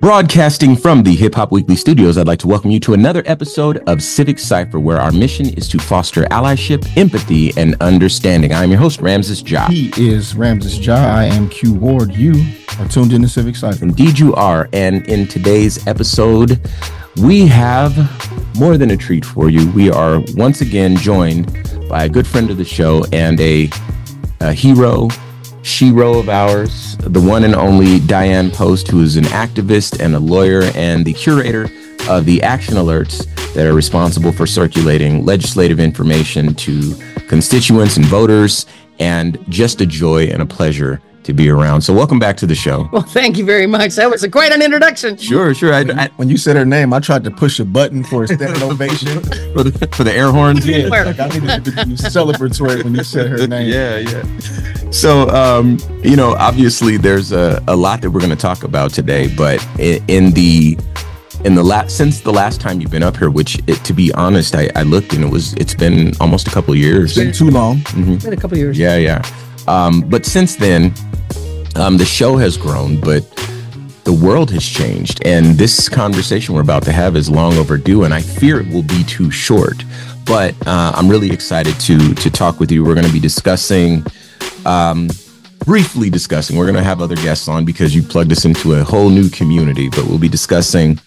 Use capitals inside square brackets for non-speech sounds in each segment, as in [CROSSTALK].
Broadcasting from the Hip Hop Weekly studios, I'd like to welcome you to another episode of Civic Cipher, where our mission is to foster allyship, empathy, and understanding. I'm your host, Ramses Ja. He is Ramses Ja. I am Q Ward. You are tuned in to Civic Cipher. Indeed, you are. And in today's episode, we have more than a treat for you. We are once again joined by a good friend of the show and a, a hero shero of ours, the one and only Dianne Post, who is an activist and a lawyer and the curator of the action alerts that are responsible for circulating legislative information to constituents and voters, and just a joy and a pleasure to be around. So, welcome back to the show. Well, thank you very much. That was a, quite an introduction. Sure, sure. I, I, when you said her name, I tried to push a button for a standing ovation [LAUGHS] for the for the air horns. Yeah, like I needed to be celebratory when you said her name. Yeah, yeah. So, um, you know, obviously, there's a, a lot that we're going to talk about today, but in, in the in the last since the last time you've been up here, which it, to be honest, I, I looked and it was it's been almost a couple years. It's been too long. Mm-hmm. It's been a couple years. Yeah, yeah. Um, but since then, um, the show has grown, but the world has changed. And this conversation we're about to have is long overdue, and I fear it will be too short. But uh, I'm really excited to to talk with you. We're going to be discussing, um, briefly discussing. We're going to have other guests on because you plugged us into a whole new community. But we'll be discussing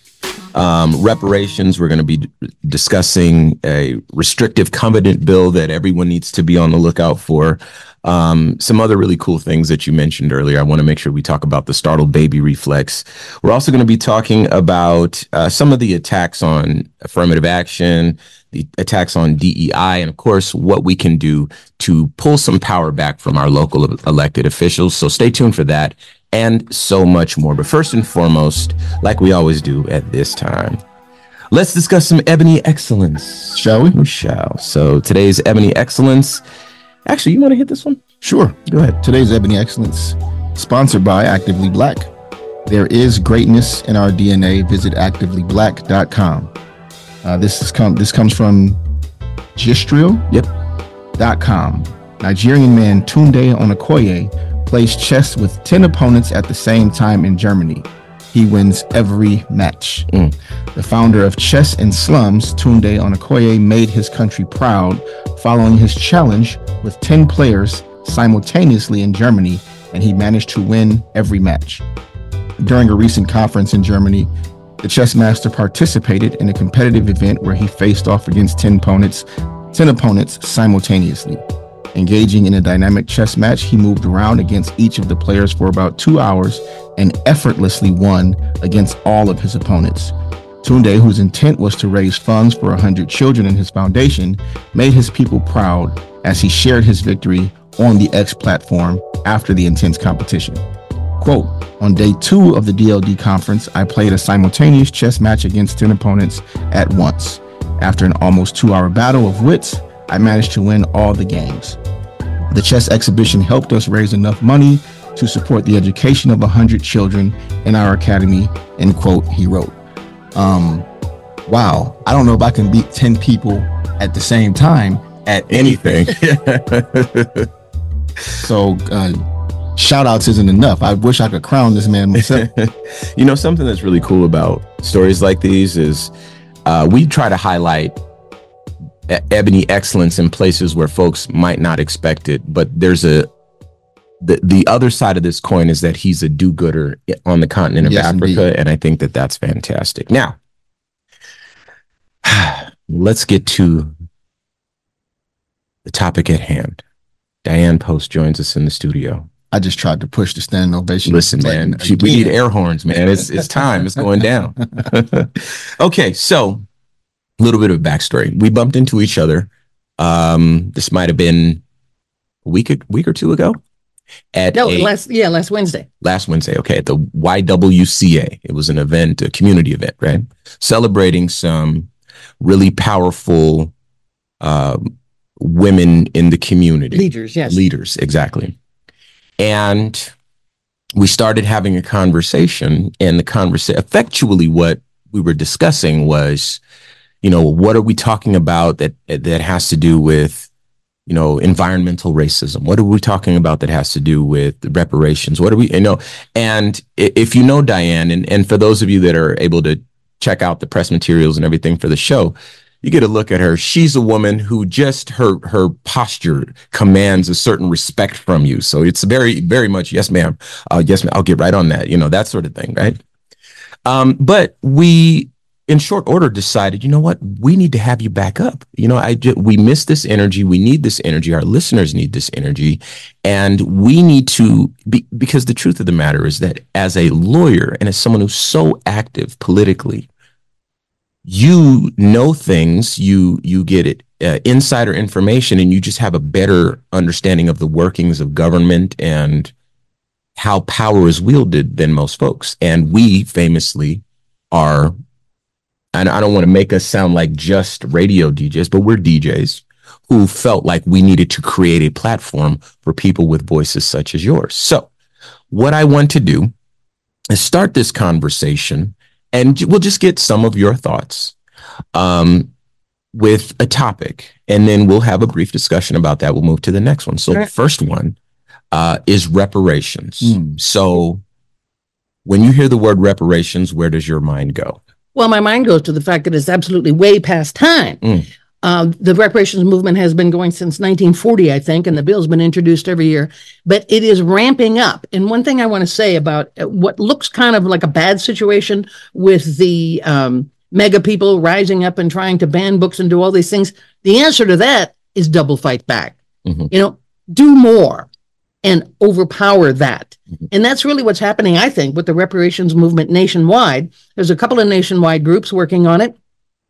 um, reparations. We're going to be d- discussing a restrictive covenant bill that everyone needs to be on the lookout for. Um, some other really cool things that you mentioned earlier. I want to make sure we talk about the startled baby reflex. We're also going to be talking about uh, some of the attacks on affirmative action, the attacks on DEI, and of course, what we can do to pull some power back from our local elected officials. So stay tuned for that and so much more. But first and foremost, like we always do at this time, let's discuss some ebony excellence. Shall we? We shall. So today's ebony excellence. Actually, you want to hit this one? Sure. Go ahead. Today's ebony excellence, sponsored by Actively Black. There is greatness in our DNA. Visit activelyblack.com. Uh, this is com- this comes from Gistreel. Yep. Dot com. Nigerian man Tunde Onakoye plays chess with 10 opponents at the same time in Germany. He wins every match. Mm. The founder of Chess in Slums, Tunde Onakoye, made his country proud following his challenge with 10 players simultaneously in Germany, and he managed to win every match. During a recent conference in Germany, the chess master participated in a competitive event where he faced off against 10 opponents, 10 opponents simultaneously. Engaging in a dynamic chess match, he moved around against each of the players for about two hours and effortlessly won against all of his opponents. Tunde, whose intent was to raise funds for 100 children in his foundation, made his people proud as he shared his victory on the X platform after the intense competition. Quote, on day two of the DLD conference, I played a simultaneous chess match against 10 opponents at once. After an almost two hour battle of wits, I managed to win all the games. The chess exhibition helped us raise enough money to support the education of 100 children in our academy, end quote, he wrote. Um, wow, I don't know if I can beat 10 people at the same time at anything. [LAUGHS] so, uh, shout outs isn't enough. I wish I could crown this man myself. [LAUGHS] you know, something that's really cool about stories like these is uh, we try to highlight ebony excellence in places where folks might not expect it but there's a the, the other side of this coin is that he's a do-gooder on the continent of Yes, africa indeed. and i think that that's fantastic now [SIGHS] let's get to the topic at hand dianne post joins us in the studio I just tried to push the standing ovation. Listen, man, button we need air horns, man. It's it's time. It's going down. [LAUGHS] okay, so little bit of backstory. We bumped into each other. Um, this might have been a week a week or two ago at No, a- last yeah, last Wednesday. last Wednesday. Okay, at the YWCA. It was an event, a community event, right? Celebrating some really powerful um, women in the community Leaders, yes. leaders exactly and we started having a conversation and the conversation effectually what we were discussing was you know what are we talking about that that has to do with you know, environmental racism? What are we talking about that has to do with reparations? What are we, you know, and if you know Dianne, and, and for those of you that are able to check out the press materials and everything for the show, you get a look at her. She's a woman who just her her posture commands a certain respect from you. So it's very very much yes ma'am, uh, yes ma'am. I'll get right on that. You know that sort of thing, right? Um, but we in short order decided, you know what, we need to have you back up. You know, I just, we miss this energy. We need this energy. Our listeners need this energy, and we need to be because the truth of the matter is that as a lawyer and as someone who's so active politically, you know things. You you get it uh, insider information, and you just have a better understanding of the workings of government and how power is wielded than most folks. And we famously are and I don't want to make us sound like just radio DJs, but we're DJs who felt like we needed to create a platform for people with voices such as yours. So, what I want to do is start this conversation and we'll just get some of your thoughts um, with a topic, and then we'll have a brief discussion about that. We'll move to the next one. So, the first one uh, is reparations. Mm. So, when you hear the word reparations, where does your mind go? Well, my mind goes to the fact that it's absolutely way past time. Mm. Uh, the reparations movement has been going since 1940, I think, and the bill's been introduced every year, but it is ramping up. And one thing I want to say about uh, what looks kind of like a bad situation with the um, MAGA people rising up and trying to ban books and do all these things, the answer to that is double fight back. Mm-hmm. You know, do more and overpower that. Mm-hmm. And that's really what's happening, I think, with the reparations movement nationwide. There's a couple of nationwide groups working on it.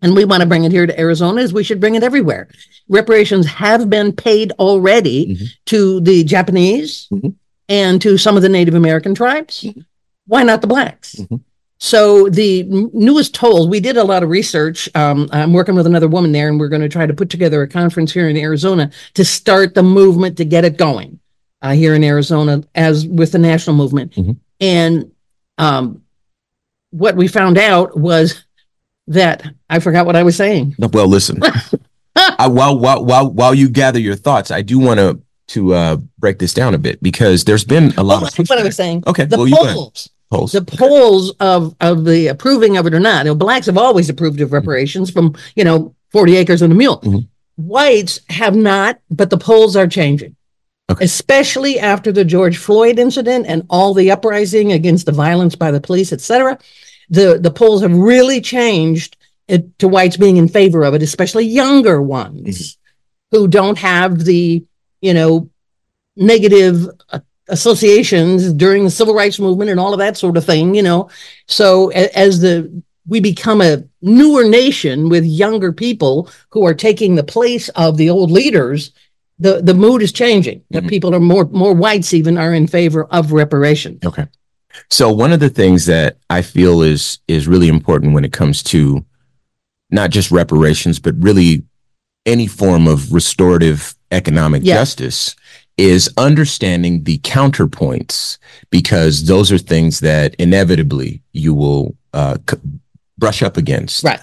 And we want to bring it here to Arizona as we should bring it everywhere. Reparations have been paid already mm-hmm. to the Japanese mm-hmm. and to some of the Native American tribes. Mm-hmm. Why not the blacks? Mm-hmm. So the newest tolls, we did a lot of research. Um, I'm working with another woman there, and we're going to try to put together a conference here in Arizona to start the movement to get it going uh, here in Arizona as with the national movement. Mm-hmm. And um, what we found out was that I forgot what I was saying. Well, listen, [LAUGHS] I, while while while while you gather your thoughts, I do want to to uh, break this down a bit because there's been a lot oh, of what I was saying. Okay, the well, polls. Polls. The polls of of the approving of it or not. You know, blacks have always approved of reparations from you know forty acres and a mule. Mm-hmm. Whites have not, but the polls are changing. Okay. Especially after the George Floyd incident and all the uprising against the violence by the police, etc., the the polls have really changed it, to whites being in favor of it, especially younger ones mm-hmm. who don't have the you know negative uh, associations during the civil rights movement and all of that sort of thing. You know, so a, as the we become a newer nation with younger people who are taking the place of the old leaders the the mood is changing. That mm-hmm. people are more more whites even are in favor of reparation. Okay. So one of the things that I feel is is really important when it comes to not just reparations, but really any form of restorative economic yeah. justice is understanding the counterpoints because those are things that inevitably you will uh, c- brush up against. Right.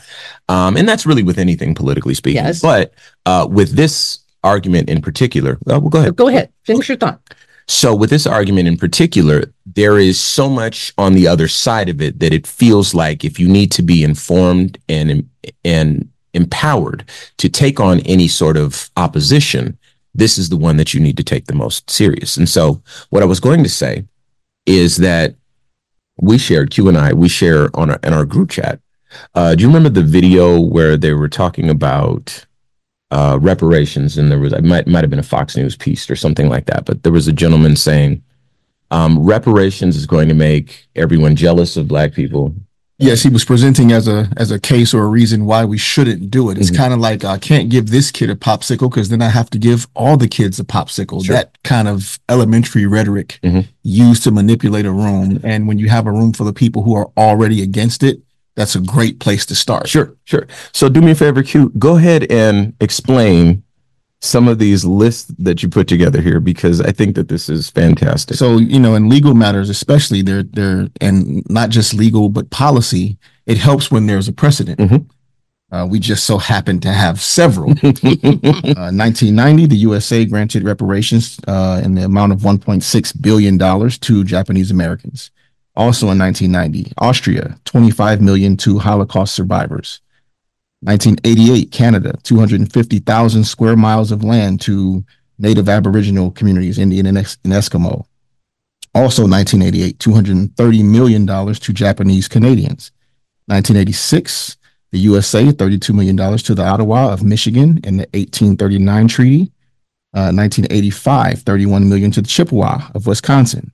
Um, and that's really with anything politically speaking. Yes. But uh, with this argument in particular, well, go ahead. Go ahead. Finish your thought. So, with this argument in particular, there is so much on the other side of it that it feels like if you need to be informed and and empowered to take on any sort of opposition, this is the one that you need to take the most serious. And so, what I was going to say is that we shared Q and I we share on our, in our group chat. Uh, do you remember the video where they were talking about uh, reparations, and there was it might might have been a Fox News piece or something like that. But there was a gentleman saying um, reparations is going to make everyone jealous of black people. Yes, he was presenting as a as a case or a reason why we shouldn't do it. It's mm-hmm. kind of like I can't give this kid a popsicle because then I have to give all the kids a popsicle. Sure. That kind of elementary rhetoric mm-hmm. used to manipulate a room. And when you have a room full of people who are already against it, that's a great place to start. Sure, sure. So do me a favor, Q. Go ahead and explain some of these lists that you put together here because I think that this is fantastic. So, you know, in legal matters, especially they're they're and not just legal but policy, it helps when there's a precedent. Mm-hmm. Uh, we just so happen to have several. [LAUGHS] uh, 1990, the USA granted reparations uh, in the amount of 1.6 billion dollars to Japanese Americans. Also in 1990, Austria, 25 million to Holocaust survivors. 1988, Canada, 250,000 square miles of land to Native Aboriginal communities, Indian and, and Eskimo. Also 1988, $230 million to Japanese Canadians. 1986, the USA, $32 million to the Ottawa of Michigan in the 1839 treaty. Uh, 1985, 31 million to the Chippewa of Wisconsin.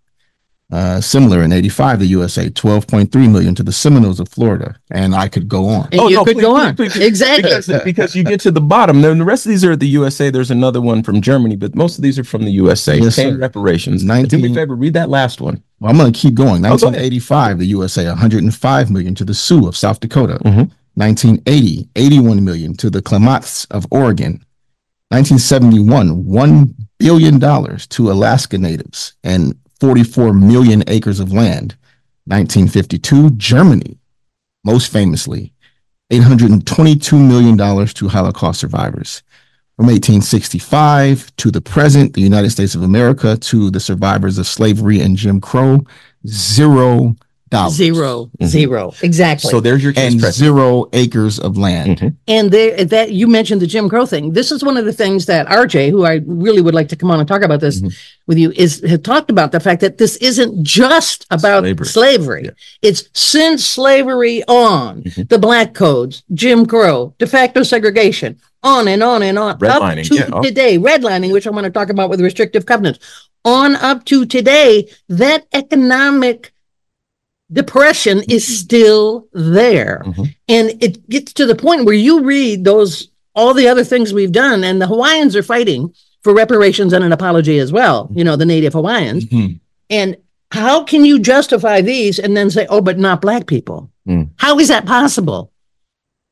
Uh, similar in 85, the USA, 12.3 million to the Seminoles of Florida. And I could go on. And Oh, you no, could please, go on. please, please. exactly. because, [LAUGHS] because you get to the bottom. Then the rest of these are the USA. There's another one from Germany, but most of these are from the USA. Yes, Paying sir. reparations. Do me a favor, read that last one. Well, I'm going to keep going. Oh, go ahead. 1985, the USA, 105 million to the Sioux of South Dakota. Mhm. 1980, 81 million to the Klamaths of Oregon. 1971, $1 billion to Alaska natives and 44 million acres of land. 1952, Germany, most famously, $822 million to Holocaust survivors. From 1865 to the present, the United States of America to the survivors of slavery and Jim Crow, zero dollars. Zero, Mhm. zero. Exactly. So there's your And precedent. zero acres of land. Mhm. And there, that you mentioned the Jim Crow thing. This is one of the things that RJ, who I really would like to come on and talk about this Mhm. with you, is had talked about the fact that this isn't just about Slavery. slavery. Yeah. It's since slavery on Mhm. the black codes, Jim Crow, de facto segregation, on and on and on, up Redlining, to yeah. Today. Redlining, which I want to talk about with restrictive covenants, on up to today. That economic depression is still there. Mhm. And it gets to the point where you read those, all the other things we've done, and the Hawaiians are fighting for reparations and an apology as well, you know, the native Hawaiians. Mhm. And how can you justify these and then say, oh, but not black people? Mm. How is that possible?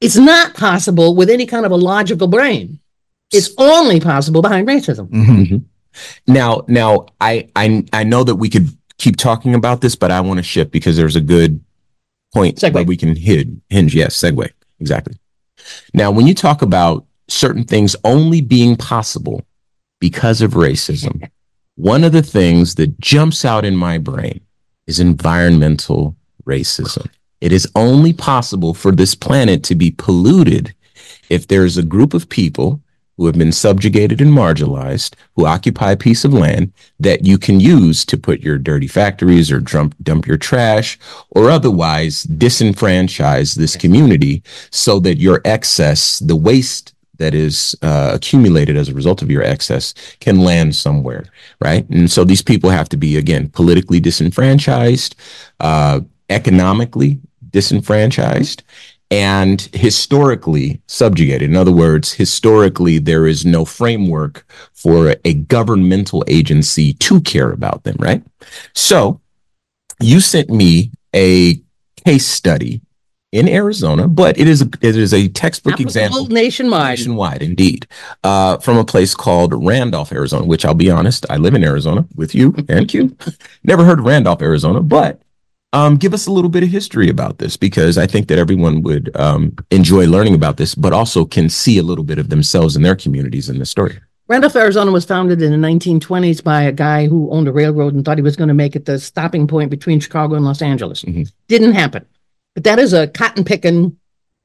It's not possible with any kind of a logical brain. It's only possible behind racism. Mhm. Now, now I, I I know that we could keep talking about this, but I want to shift because there's a good point Segue. where we can hid, hinge. Yes, segue exactly. Now, when you talk about certain things only being possible because of racism, one of the things that jumps out in my brain is environmental racism. It is only possible for this planet to be polluted if there's a group of people who have been subjugated and marginalized, who occupy a piece of land that you can use to put your dirty factories or dump, dump your trash or otherwise disenfranchise this community so that your excess, the waste that is uh, accumulated as a result of your excess, can land somewhere, right? And so these people have to be, again, politically disenfranchised, uh, economically disenfranchised, and historically subjugated. In other words, historically, there is no framework for a governmental agency to care about them, right? So you sent me a case study in Arizona, but it is a, it is a textbook Applicable example nationwide. nationwide, indeed, uh, from a place called Randolph, Arizona. Which I'll be honest, I live in Arizona with you [LAUGHS] and you. Never heard of Randolph, Arizona, but um, give us a little bit of history about this because I think that everyone would um, enjoy learning about this, but also can see a little bit of themselves and their communities in this story. Randolph, Arizona was founded in the 1920s by a guy who owned a railroad and thought he was going to make it the stopping point between Chicago and Los Angeles. Mhm. Didn't happen. But that is a cotton picking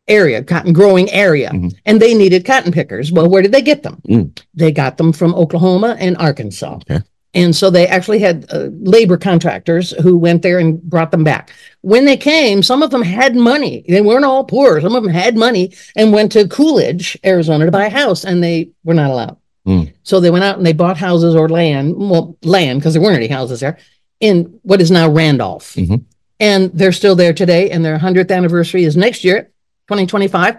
area, cotton growing area. Mhm. And they needed cotton pickers. Well, where did they get them? Mm. They got them from Oklahoma and Arkansas. Okay. And so they actually had uh, labor contractors who went there and brought them back. When they came, some of them had money. They weren't all poor. Some of them had money and went to Coolidge, Arizona to buy a house, and they were not allowed. Mm. So they went out and they bought houses or land, well, land, because there weren't any houses there, in what is now Randolph. Mhm. And they're still there today. And their 100th anniversary is next year, 2025.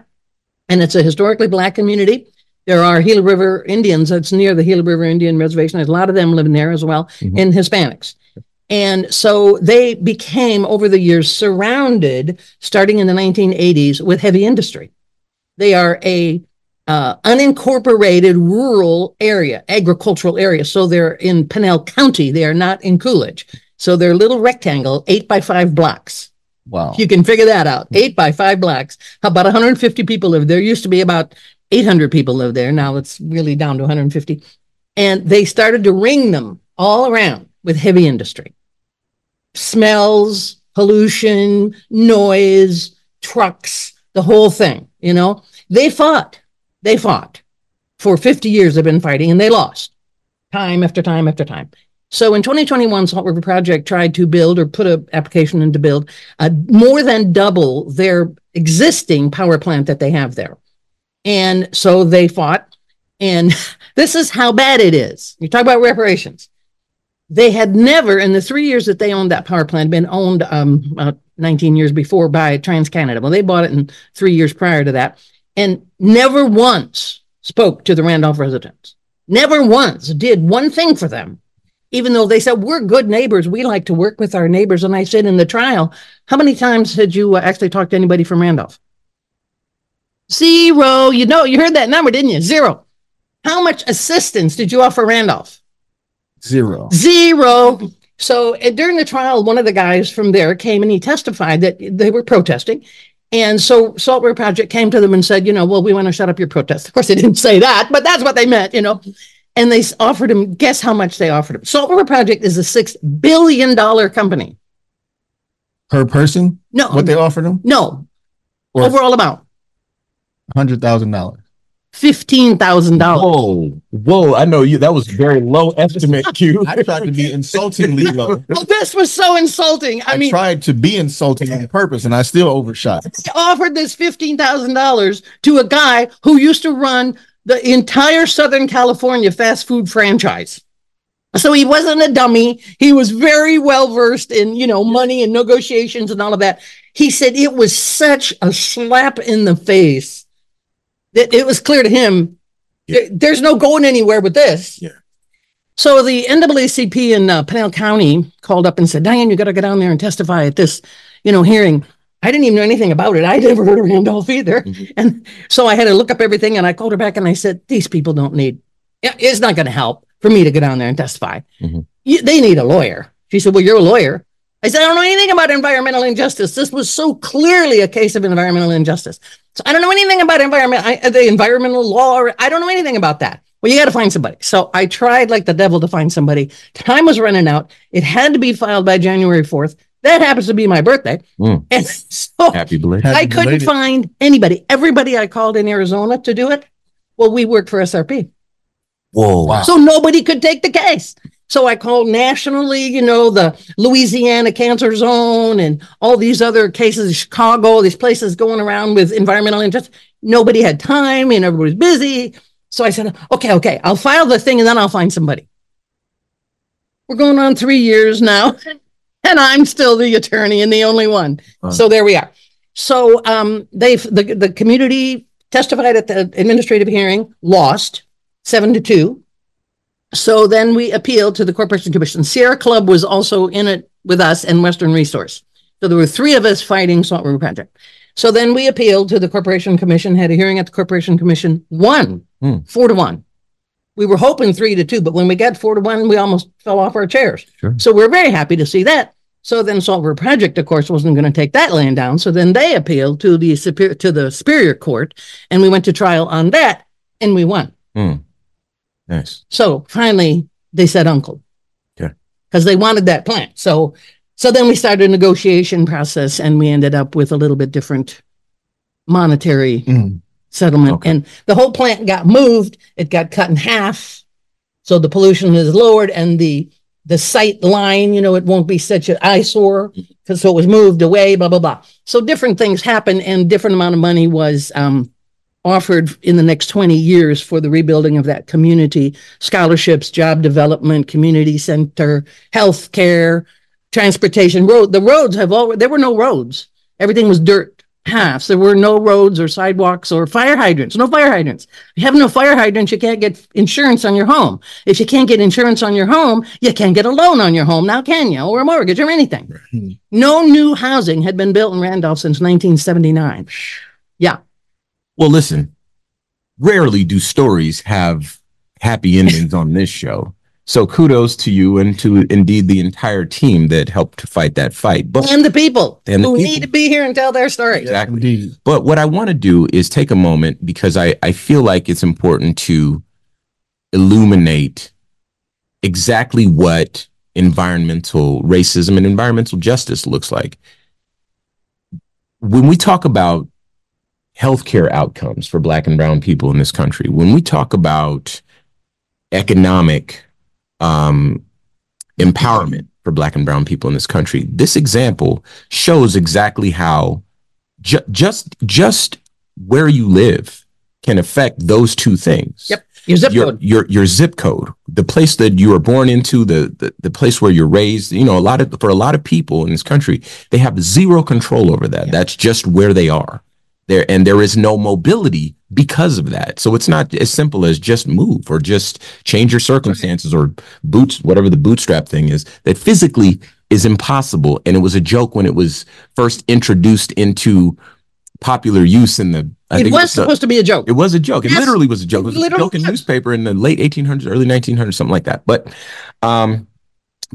And it's a historically black community. There are Gila River Indians. That's near the Gila River Indian Reservation. There's a lot of them living there as well, Mhm. and Hispanics. And so they became, over the years, surrounded, starting in the 1980s, with heavy industry. They are a uh, unincorporated rural area, agricultural area. So they're in Pinal County. They are not in Coolidge. So they're a little rectangle, eight by five blocks. Wow. You can figure that out. Eight by five blocks. About 150 people live there. Used to be about 800 people live there. Now it's really down to 150. And they started to ring them all around with heavy industry. Smells, pollution, noise, trucks, the whole thing, you know. They fought. They fought. For 50 years they've been fighting and they lost. Time after time after time. So in 2021, Salt River Project tried to build or put an application in to build uh, more than double their existing power plant that they have there. And so they fought. And [LAUGHS] this is how bad it is. You talk about reparations. They had never, in the three years that they owned that power plant, been owned um, about 19 years before by TransCanada. Well, they bought it in three years prior to that and never once spoke to the Randolph residents. Never once did one thing for them even though they said we're good neighbors, we like to work with our neighbors. And I said in the trial, how many times had you uh, actually talked to anybody from Randolph? Zero. You know, you heard that number, didn't you? Zero. How much assistance did you offer Randolph? Zero. Zero. So uh, during the trial, one of the guys from there came and he testified that they were protesting. And so Salt River Project came to them and said, you know, well, we want to shut up your protest. Of course, they didn't say that, but that's what they meant, you know and they offered him guess how much they offered him salt river project is a six billion dollar company per person no what they offered him no Or- overall amount hundred thousand dollars fifteen thousand dollars Whoa, whoa! I know you. That was very low estimate, [LAUGHS] Q. I tried to be [LAUGHS] insultingly low. well, this was so insulting i, I, mean tried to be insulting on purpose, and I still overshot. they offered this fifteen thousand dollars to a guy who used to run the entire southern california fast food franchise so he wasn't a dummy he was very well versed in you know money and negotiations and all of that he said it was such a slap in the face that it was clear to him there- there's no going anywhere with this Yeah. so the NAACP in uh, Pinal County called up and said, Dianne, you got to go down there and testify at this, you know, hearing. I didn't even know anything about it. I [LAUGHS] never heard of Randolph either. Mhm. And so I had to look up everything and I called her back and I said, these people don't need, yeah, it's not going to help for me to go down there and testify. Mhm. You, they need a lawyer. She said, well, you're a lawyer. I said, I don't know anything about environmental injustice. This was so clearly a case of environmental injustice. So I don't know anything about environment, I, the environmental law. Or, I don't know anything about that. Well, you got to find somebody. So I tried like the devil to find somebody. Time was running out. It had to be filed by January 4th. That happens to be my birthday. Mm. And so Happy belated. I couldn't belated. find anybody. Everybody I called in Arizona to do it. Well, we work for SRP. Whoa! Wow. So nobody could take the case. So I called nationally, you know, the Louisiana Cancer Zone and all these other cases, Chicago, these places going around with environmental injustice. Nobody had time and everybody was busy. So I said, okay, okay, I'll file the thing and then I'll find somebody. We're going on three years now, [LAUGHS] and I'm still the attorney and the only one. Wow. So there we are. So um, they've the, the community testified at the administrative hearing, lost seven to two. So then we appealed to the Corporation Commission. Sierra Club was also in it with us and Western Resource. So there were three of us fighting Salt River Project. So then we appealed to the Corporation Commission, had a hearing at the Corporation Commission, won Hmm. four to one. We were hoping three to two, but when we got four to one, we almost fell off our chairs. Sure. So we're very happy to see that. So then Salt River Project, of course, wasn't going to take that land down. So then they appealed to the superior to the Superior Court, and we went to trial on that, and we won. Mm. Nice. So finally, they said uncle. Okay. Because they wanted that plant. So so then we started a negotiation process and we ended up with a little bit different monetary Mm. settlement. Okay. And the whole plant got moved. It got cut in half. So the pollution is lowered and the the sight line, you know, it won't be such an eyesore because so it was moved away, blah, blah, blah. So different things happened and different amount of money was um, offered in the next 20 years for the rebuilding of that community, scholarships, job development, community center, health care, transportation, road. The roads have all, there were no roads. Everything was dirt paths. There were no roads or sidewalks or fire hydrants, no fire hydrants. If you have no fire hydrants, you can't get insurance on your home. If you can't get insurance on your home, you can't get a loan on your home now, can you? Or a mortgage or anything. Right. No new housing had been built in Randolph since 1979. Yeah. Well, listen. Rarely do stories have happy endings on this show. So kudos to you and to indeed the entire team that helped to fight that fight. But And the people And the who people. need to be here and tell their story. exactly. Indeed. But what I want to do is take a moment because I, I feel like it's important to illuminate exactly what environmental racism and environmental justice looks like. When we talk about healthcare outcomes for Black and Brown people in this country, when we talk about economic um, empowerment for Black and Brown people in this country, this example shows exactly how ju- just just where you live can affect those two things. Yep. Your zip your, code. your your zip code, the place that you were born into, the, the the place where you're raised. You know, a lot of for a lot of people in this country, they have zero control over that. That's just where they are. There and there is no mobility because of that. So it's not as simple as just move or just change your circumstances or boots, whatever the bootstrap thing is. That physically is impossible. And it was a joke when it was first introduced into popular use in the. I it was the- supposed to be a joke. it was a joke. It Yes. literally was a joke. It was a joke in was. newspaper in the late 1800s, early 1900s, something like that. But um,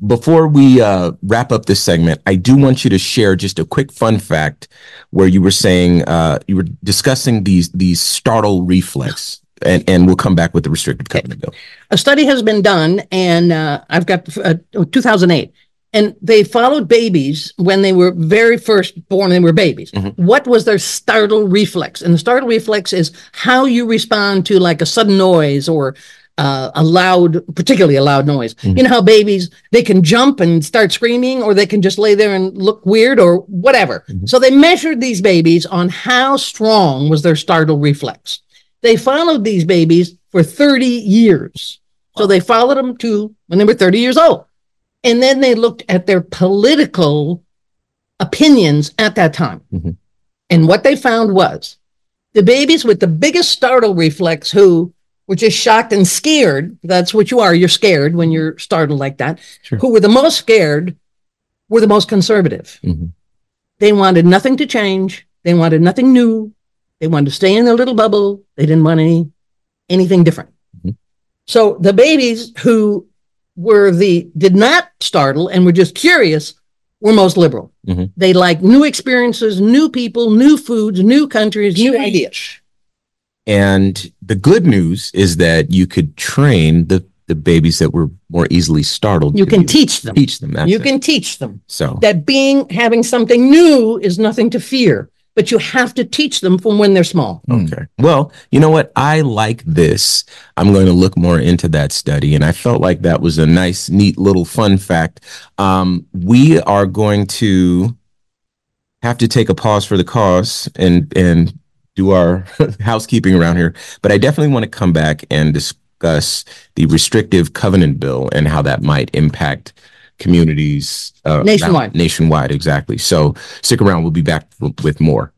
before we uh, wrap up this segment, I do want you to share just a quick fun fact where you were saying uh, you were discussing these these startle reflex, and and we'll come back with the restrictive covenant bill. a study has been done, and uh, I've got uh, 2008, and they followed babies when they were very first born. They were babies. Mhm. What was their startle reflex? And the startle reflex is how you respond to like a sudden noise or uh, a loud, particularly a loud noise. Mhm. You know how babies they can jump and start screaming, or they can just lay there and look weird, or whatever. Mhm. So they measured these babies on how strong was their startle reflex. They followed these babies for 30 years. So they followed them to when they were 30 years old. And then they looked at their political opinions at that time. Mhm. And what they found was the babies with the biggest startle reflex who were is shocked and scared. That's what you are. You're scared when you're startled like that. Sure. Who were the most scared were the most conservative. Mhm. They wanted nothing to change. They wanted nothing new. They wanted to stay in their little bubble. They didn't want any anything different. Mhm. So the babies who were the did not startle and were just curious were most liberal. Mhm. They like new experiences, new people, new foods, new countries, new ideas. And the good news is that you could train the the babies that were more easily startled. You can teach them. teach them. You it. can teach them so that being having something new is nothing to fear, but you have to teach them from when they're small. Okay. Well, you know what? I like this. I'm going to look more into that study. And I felt like that was a nice, neat little fun fact. Um, we are going to have to take a pause for the cause and, and do our [LAUGHS] housekeeping around here. But I definitely want to come back and discuss the restrictive covenant bill and how that might impact communities uh, Nationwide. nationwide exactly so stick around we'll be back with more